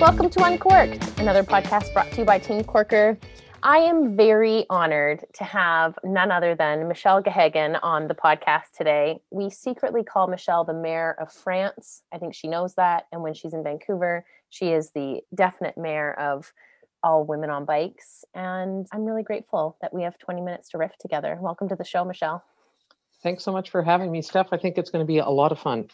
Welcome to Uncorked, another podcast brought to you by Team Corker. I am very honored to have none other than Michelle Gahagan on the podcast today. We secretly call Michelle the mayor of France. I think she knows that. And when she's in Vancouver, she is the definite mayor of all women on bikes. And I'm really grateful that we have 20 minutes to riff together. Welcome to the show, Michelle. Thanks so much for having me, Steph. I think it's going to be a lot of fun.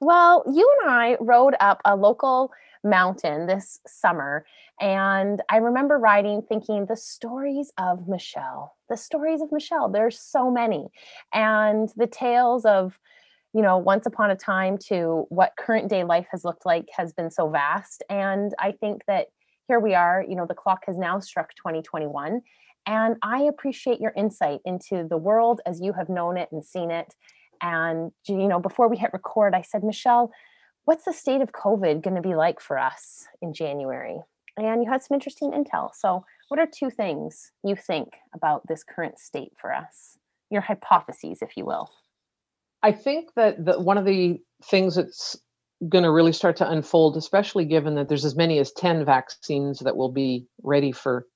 Well, you and I rode up a local mountain this summer. And I remember riding thinking the stories of Michelle, the stories of Michelle, there's so many. And the tales of, you know, once upon a time to what current day life has looked like has been so vast. And I think that here we are, you know, the clock has now struck 2021. And I appreciate your insight into the world as you have known it and seen it. And, you know, before we hit record, I said, Michelle, what's the state of COVID going to be like for us in January? And you had some interesting intel. So, what are two things you think about this current state for us? Your hypotheses, if you will. I think that the, one of the things that's going to really start to unfold, especially given that there's as many as 10 vaccines that will be ready for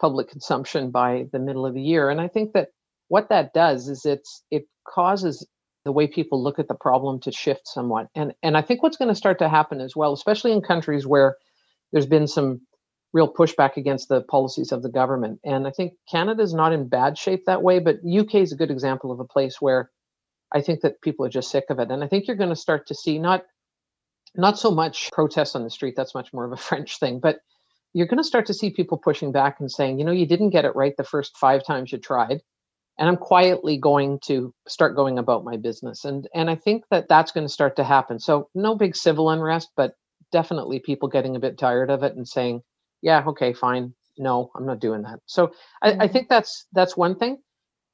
public consumption by the middle of the year. And I think that what that does is it's it causes the way people look at the problem to shift somewhat. And and I think what's going to start to happen as well, especially in countries where there's been some real pushback against the policies of the government. And I think Canada is not in bad shape that way, but UK is a good example of a place where I think that people are just sick of it. And I think you're going to start to see not not so much protests on the street, that's much more of a French thing, but you're going to start to see people pushing back and saying, you know, you didn't get it right the first 5 times you tried and i'm quietly going to start going about my business and and i think that that's going to start to happen. So no big civil unrest but definitely people getting a bit tired of it and saying yeah okay fine. No i'm not doing that. So I, I mm-hmm. think that's that's one thing.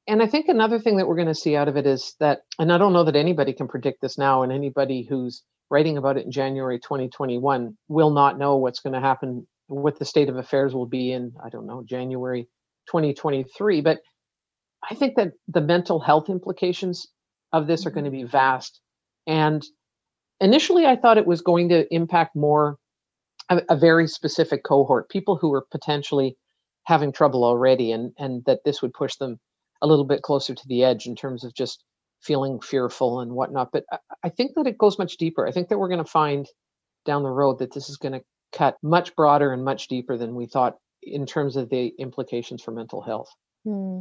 And i think another thing that we're going to see out of it is that and i don't know that anybody can predict this now and anybody who's writing about it in january 2021 will not know what's going to happen what the state of affairs will be in i don't know january 2023 but I think that the mental health implications of this are going to mm-hmm. be vast. And initially, I thought it was going to impact more a, a, very specific cohort, people who were potentially having trouble already, and and that this would push them a little bit closer to the edge in terms of just feeling fearful and whatnot. But I, I think that it goes much deeper. I think that we're going to find down the road that this is going to cut much broader and much deeper than we thought in terms of the implications for mental health. Hmm.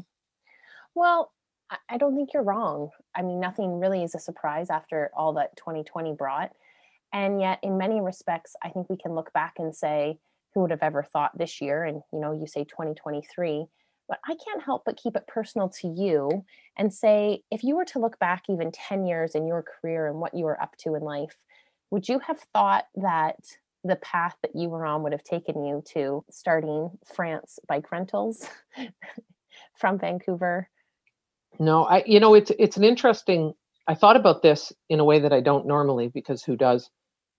Well, I don't think you're wrong. I mean, nothing really is a surprise after all that 2020 brought. And yet, in many respects, I think we can look back and say, who would have ever thought this year? And, you know, you say 2023, but I can't help but keep it personal to you and say, if you were to look back even 10 years in your career and what you were up to in life, would you have thought that the path that you were on would have taken you to starting France bike rentals from Vancouver no, I you know it's it's an interesting I thought about this in a way that I don't normally because who does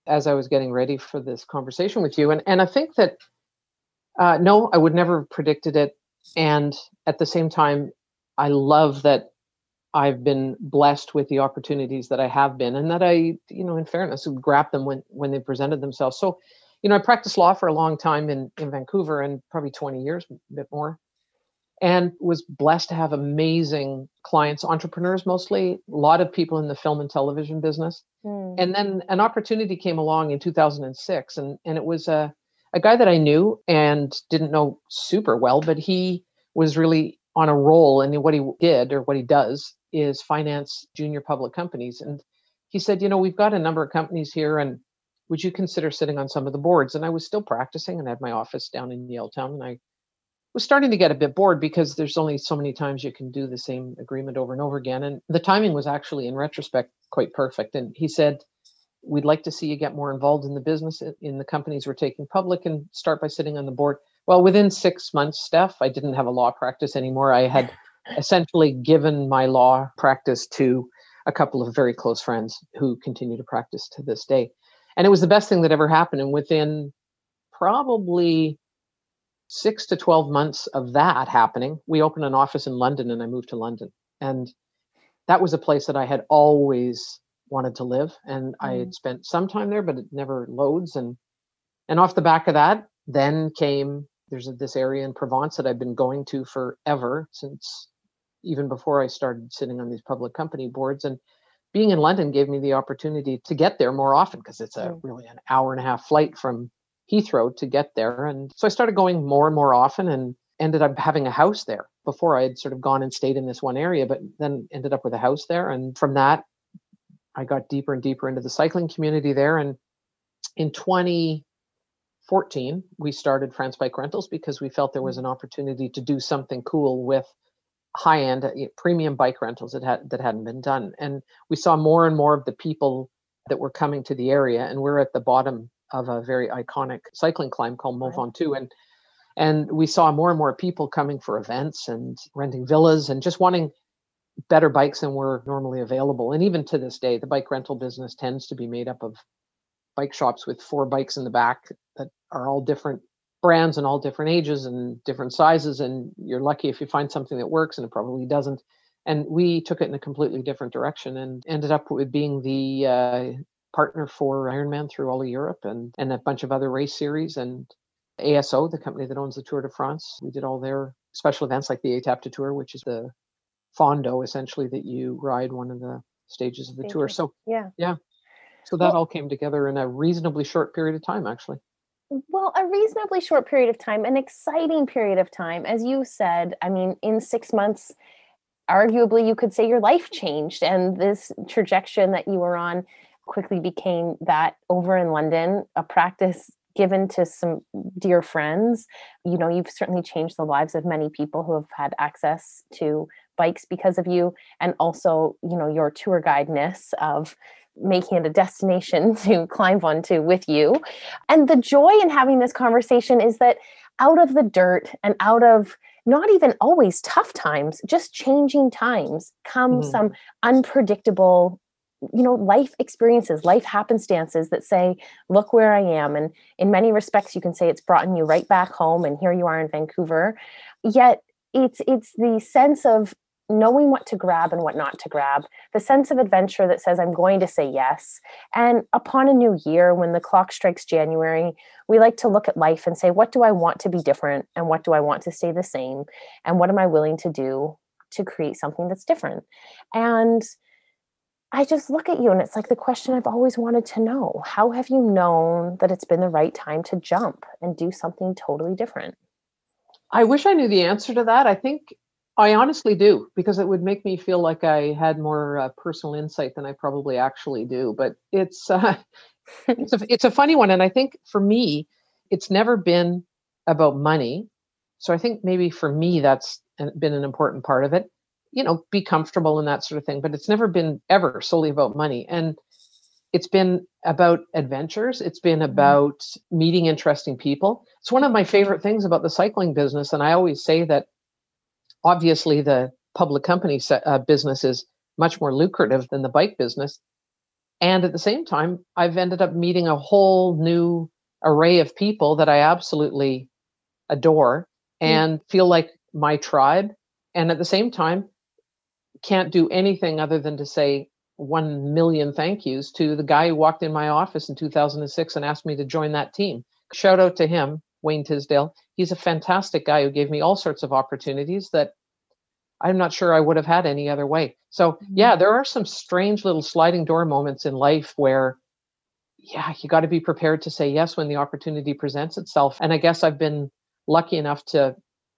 as I was getting ready for this conversation with you. And and I think that uh, no, I would never have predicted it. And at the same time I love that I've been blessed with the opportunities that I have been and that I you know in fairness grabbed them when when they presented themselves. So you know I practiced law for a long time in in Vancouver and probably 20 years a bit more and was blessed to have amazing clients, entrepreneurs mostly, a lot of people in the film and television business. Mm. And then an opportunity came along in 2006, and, and it was a, a guy that I knew and didn't know super well, but he was really on a roll. And what he did or what he does is finance junior public companies. And he said, You know, we've got a number of companies here, and would you consider sitting on some of the boards? And I was still practicing and had my office down in Yaletown, and I was starting to get a bit bored because there's only so many times you can do the same agreement over and over again. And the timing was actually, in retrospect, quite perfect. And he said, We'd like to see you get more involved in the business, in the companies we're taking public, and start by sitting on the board. Well, within six months, Steph, I didn't have a law practice anymore. I had essentially given my law practice to a couple of very close friends who continue to practice to this day. And it was the best thing that ever happened. And within probably six to 12 months of that happening, we opened an office in London and I moved to London. And that was a place that I had always wanted to live. And I had Mm. spent some time there, but it never loads. And and off the back of that, then came there's this area in Provence that I've been going to forever since even before I started sitting on these public company boards. And being in London gave me the opportunity to get there more often because it's a Mm. really an hour and a half flight from Heathrow to get there. And so I started going more and more often and ended up having a house there. Before I had sort of gone and stayed in this one area, but then ended up with a house there. And from that, I got deeper and deeper into the cycling community there. And in 2014, we started France Bike Rentals because we felt there was an opportunity to do something cool with high-end uh, premium bike rentals that had that hadn't been done. And we saw more and more of the people that were coming to the area, and we're at the bottom of a very iconic cycling climb called Mont. Ventoux, and and we saw more and more people coming for events and renting villas and just wanting better bikes than were normally available. And even to this day, the bike rental business tends to be made up of bike shops with four bikes in the back that are all different brands and all different ages and different sizes. And you're lucky if you find something that works, and it probably doesn't. And we took it in a completely different direction and ended up with being the uh, partner for Ironman through all of Europe and, and a bunch of other race series. And ASO, the company that owns the Tour de France, we did all their special events like the Etape du Tour, which is the fondo essentially that you ride one of the stages of the tour. Stages. So Yeah. so that Well- all came together in a reasonably short period of time, actually. Well, a reasonably short period of time, an exciting period of time. As you said, I mean, in six months, arguably you could say your life changed and this trajectory that you were on quickly became that over in London, a practice given to some dear friends. You know, you've certainly changed the lives of many people who have had access to bikes because of you, and also, you know, your tour guideness of making it a destination to climb onto with you. And the joy in having this conversation is that out of the dirt and out of not even always tough times, just changing times come Mhm. some unpredictable you know life experiences life happenstances that say look where i am. And in many respects you can say it's brought you right back home and here you are in vancouver. Yet it's it's the sense of knowing what to grab and what not to grab the sense of adventure that says i'm going to say yes. And upon a new year when the clock strikes january we like to look at life and say what do i want to be different? And what do i want to stay the same? And what am i willing to do to create something that's different? And I just look at you and it's like the question I've always wanted to know. How have you known that it's been the right time to jump and do something totally different? I wish I knew the answer to that. I think I honestly do because it would make me feel like I had more uh, personal insight than I probably actually do. But it's uh, it's a it's a funny one, and I think for me, it's never been about money. So I think maybe for me that's been an important part of it. You know, be comfortable and that sort of thing. But it's never been ever solely about money, and it's been about adventures. It's been about meeting interesting people. It's one of my favorite things about the cycling business, and I always say that obviously the public company uh, business is much more lucrative than the bike business. And at the same time, I've ended up meeting a whole new array of people that I absolutely adore Mm. and feel like my tribe. And at the same time, can't do anything other than to say 1 million thank yous to the guy who walked in my office in 2006 and asked me to join that team. Shout out to him, Wayne Tisdale. He's a fantastic guy who gave me all sorts of opportunities that I'm not sure I would have had any other way. So, mm-hmm. yeah, there are some strange little sliding door moments in life where, yeah, you got to be prepared to say yes when the opportunity presents itself. And I guess I've been lucky enough to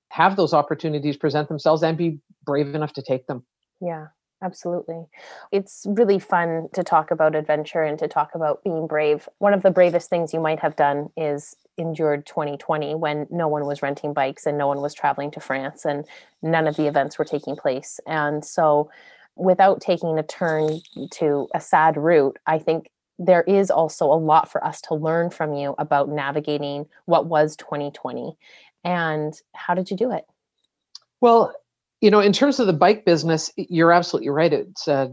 have those opportunities present themselves and be brave enough to take them. Yeah, absolutely. It's really fun to talk about adventure and to talk about being brave. One of the bravest things you might have done is endured 2020 when no one was renting bikes and no one was traveling to France and none of the events were taking place. And so, without taking a turn to a sad route, I think there is also a lot for us to learn from you about navigating what was 2020 and how did you do it? Well, you know, in terms of the bike business, you're absolutely right. It's uh,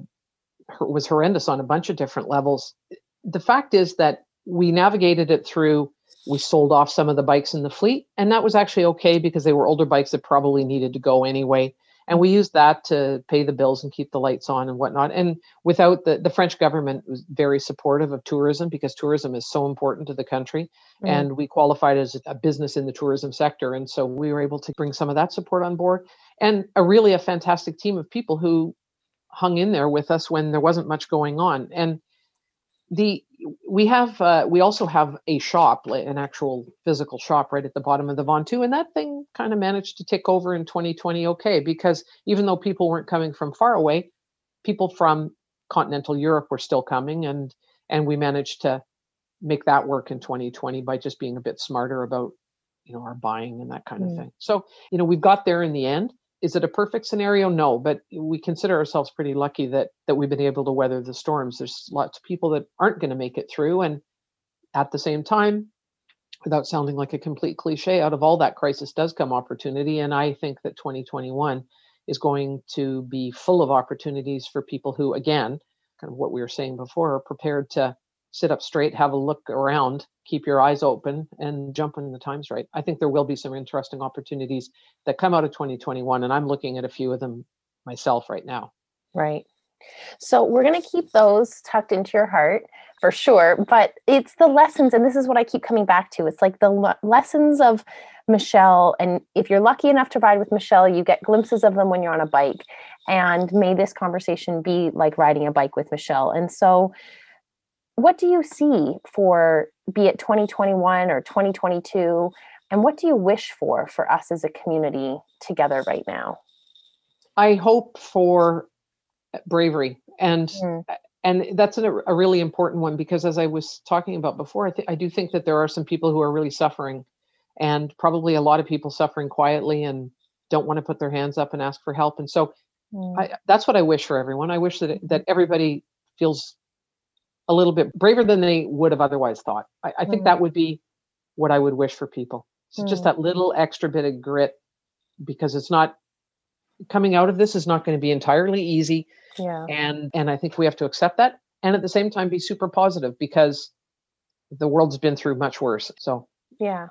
was horrendous on a bunch of different levels. The fact is that we navigated it through we sold off some of the bikes in the fleet, and that was actually okay because they were older bikes that probably needed to go anyway. And we used that to pay the bills and keep the lights on and whatnot. And without the, the French government was very supportive of tourism because tourism is so important to the country. Mm. And we qualified as a business in the tourism sector. And so we were able to bring some of that support on board and a really a fantastic team of people who hung in there with us when there wasn't much going on. And the we have uh, we also have a shop an actual physical shop right at the bottom of the Ventoux and that thing kind of managed to tick over in 2020 okay because even though people weren't coming from far away people from continental europe were still coming and and we managed to make that work in 2020 by just being a bit smarter about you know our buying and that kind mm. of thing so you know we've got there in the end is it a perfect scenario? No but we consider ourselves pretty lucky that that we've been able to weather the storms. There's lots of people that aren't going to make it through and at the same time without sounding like a complete cliche out of all that crisis does come opportunity and i think that 2021 is going to be full of opportunities for people who again kind of what we were saying before are prepared to sit up straight, have a look around, keep your eyes open, and jump when the time's right. I think there will be some interesting opportunities that come out of 2021, and I'm looking at a few of them myself right now. Right. So we're going to keep those tucked into your heart for sure, but it's the lessons, and this is what I keep coming back to. It's like the le- lessons of Michelle, and if you're lucky enough to ride with Michelle, you get glimpses of them when you're on a bike. And may this conversation be like riding a bike with Michelle. And so what do you see for be it 2021 or 2022 and what do you wish for for us as a community together right now i hope for bravery and mm. and that's a, a, really important one because as i was talking about before I, th- I do think that there are some people who are really suffering and probably a lot of people suffering quietly and don't want to put their hands up and ask for help and so mm. I, that's what i wish for everyone i wish that that everybody feels a little bit braver than they would have otherwise thought. I, I think mm. that would be what I would wish for people. So mm. just that little extra bit of grit because it's not coming out of this is not going to be entirely easy. Yeah. And and I think we have to accept that and at the same time be super positive because the world's been through much worse. So Yeah.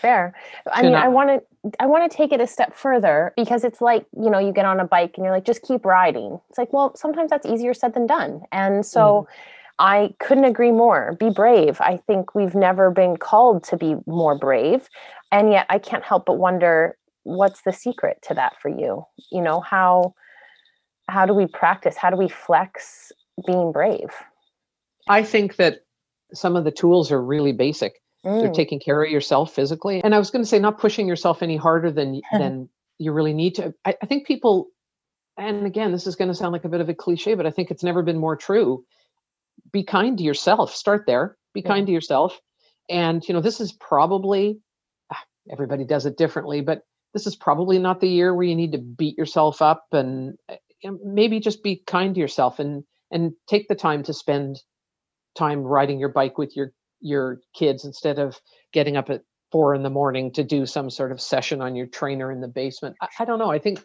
Fair. I mean, I want to I want to take it a step further because it's like, you know, you get on a bike and you're like just keep riding. It's like, well, sometimes that's easier said than done. And so mm I couldn't agree more. Be brave. I think we've never been called to be more brave. And yet I can't help but wonder what's the secret to that for you? You know, how how do we practice? How do we flex being brave? I think that some of the tools are really basic. Mm. They're taking care of yourself physically. And I was going to say not pushing yourself any harder than than you really need to. I, I think people and again, this is going to sound like a bit of a cliche, but I think it's never been more true be kind to yourself. Start there. Be yeah. kind to yourself. And you know, this is probably ah, everybody does it differently, but this is probably not the year where you need to beat yourself up and eh, maybe just be kind to yourself and and take the time to spend time riding your bike with your your kids instead of getting up at four in the morning to do some sort of session on your trainer in the basement. I, I don't know. I think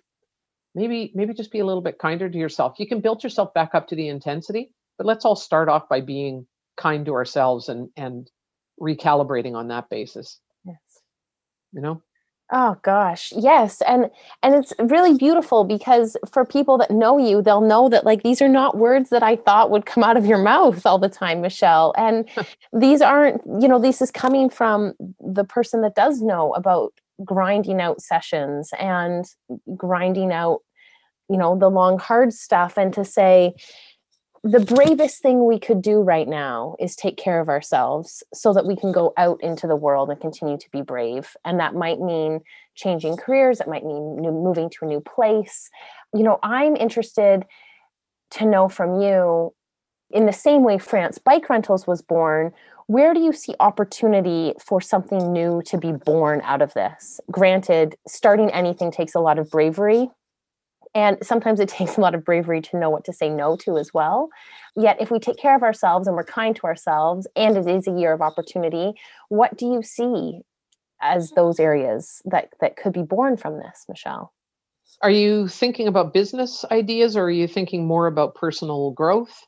maybe maybe just be a little bit kinder to yourself. You can build yourself back up to the intensity, but let's all start off by being kind to ourselves and and recalibrating on that basis. Yes. You know? Oh gosh. Yes and and it's really beautiful because for people that know you they'll know that like these are not words that i thought would come out of your mouth all the time michelle and these aren't you know this is coming from the person that does know about grinding out sessions and grinding out you know the long hard stuff and to say the bravest thing we could do right now is take care of ourselves so that we can go out into the world and continue to be brave. And that might mean changing careers it might mean new, moving to a new place. You know i'm interested to know from you in the same way france bike rentals was born where do you see opportunity for something new to be born out of this? Granted starting anything takes a lot of bravery and sometimes it takes a lot of bravery to know what to say no to as well. Yet, if we take care of ourselves and we're kind to ourselves, and it is a year of opportunity, what do you see as those areas that, that could be born from this, Michelle? Are you thinking about business ideas or are you thinking more about personal growth?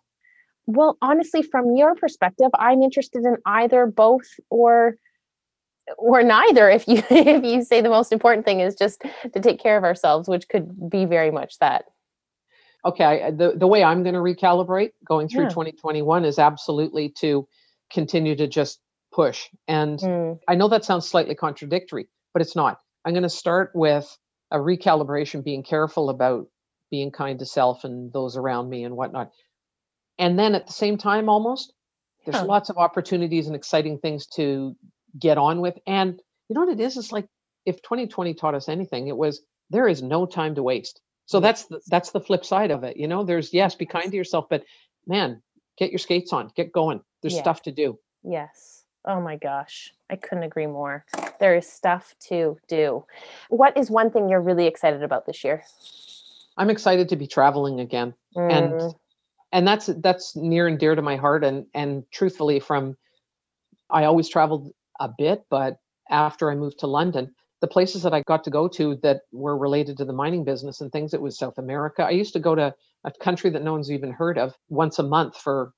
Well, honestly, from your perspective, I'm interested in either, both, or or neither if you if you say the most important thing is just to take care of ourselves which could be very much that. Okay the, the way i'm going to recalibrate going through Yeah. 2021 is absolutely to continue to just push. And Mm, i know that sounds slightly contradictory but it's not. I'm going to start with a recalibration being careful about being kind to self and those around me and whatnot. And then at the same time almost there's Huh. lots of opportunities and exciting things to get on with and you know what it is? It's like if 2020 taught us anything it was there is no time to waste. So that's the, that's the flip side of it you know? There's yes be kind to yourself but man get your skates on get going. There's Yeah. stuff to do. Yes. Oh my gosh. I couldn't agree more. There is stuff to do. What is one thing you're really excited about this year? I'm excited to be traveling again Mm, and and that's that's near and dear to my heart and and truthfully from i always traveled a bit but after i moved to london the places that i got to go to that were related to the mining business and things it was south america. I used to go to a country that no one's even heard of once a month for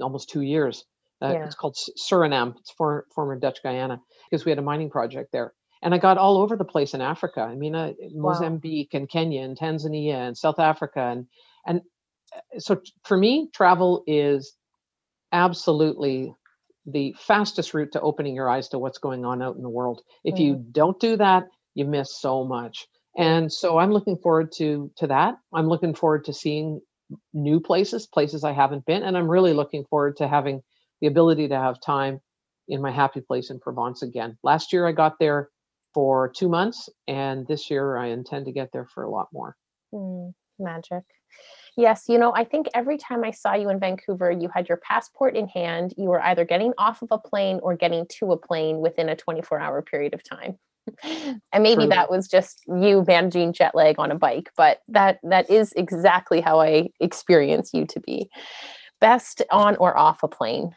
almost two years. Uh, Yeah. it's called suriname. It's for, former dutch guiana because we had a mining project there. And i got all over the place in africa. I mean uh, mozambique and kenya and tanzania and south africa and and uh, so for me travel is absolutely the fastest route to opening your eyes to what's going on out in the world. If you don't do that you miss so much. And so i'm looking forward to to that. I'm looking forward to seeing new places places i haven't been and i'm really looking forward to having the ability to have time in my happy place in provence again. Last year i got there for two months and this year i intend to get there for a lot more. Mm, magic. Yes, you know, I think every time I saw you in Vancouver, you had your passport in hand. You were either getting off of a plane or getting to a plane within a 24 hour period of time. and maybe True. that was just you managing jet lag on a bike, but that that is exactly how I experience you to be. Best on or off a plane.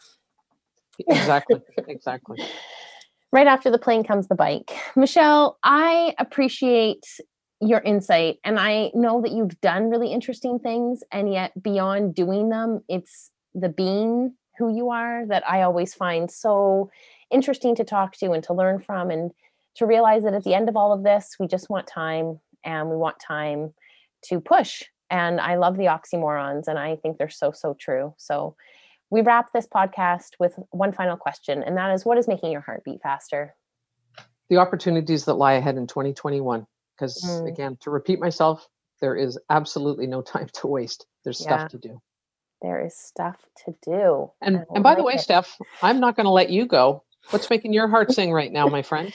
exactly exactly right after the plane comes the bike. Michelle, I appreciate your insight and I know that you've done really interesting things and yet beyond doing them, it's the being who you are that I always find so interesting to talk to and to learn from and to realize that at the end of all of this, we just want time and we want time to push. And I love the oxymorons and I think they're so so true. So we wrap this podcast with one final question, and that is what is making your heart beat faster? the opportunities that lie ahead in 2021 because Mm. again to repeat myself there is absolutely no time to waste there's Yeah. stuff to do There is stuff to do. and I and by the way it. steph i'm not going to let you go what's making your heart sing right now my friend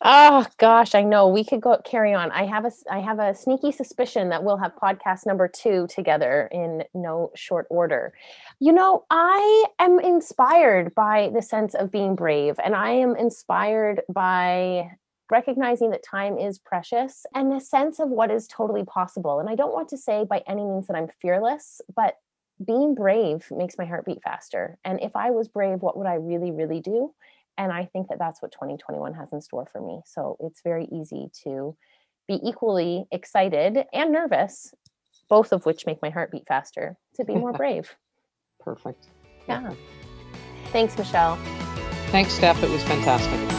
Oh gosh, I know we could go carry on. I have a I have a sneaky suspicion that we'll have podcast number 2 together in no short order. You know, I am inspired by the sense of being brave and I am inspired by recognizing that time is precious and a sense of what is totally possible. And I don't want to say by any means that I'm fearless, but being brave makes my heart beat faster. And if I was brave, what would I really really do? and i think that that's what 2021 has in store for me. So it's very easy to be equally excited and nervous both of which make my heart beat faster to be more brave. Perfect. Yeah. Thanks michelle. Thanks steph. It was fantastic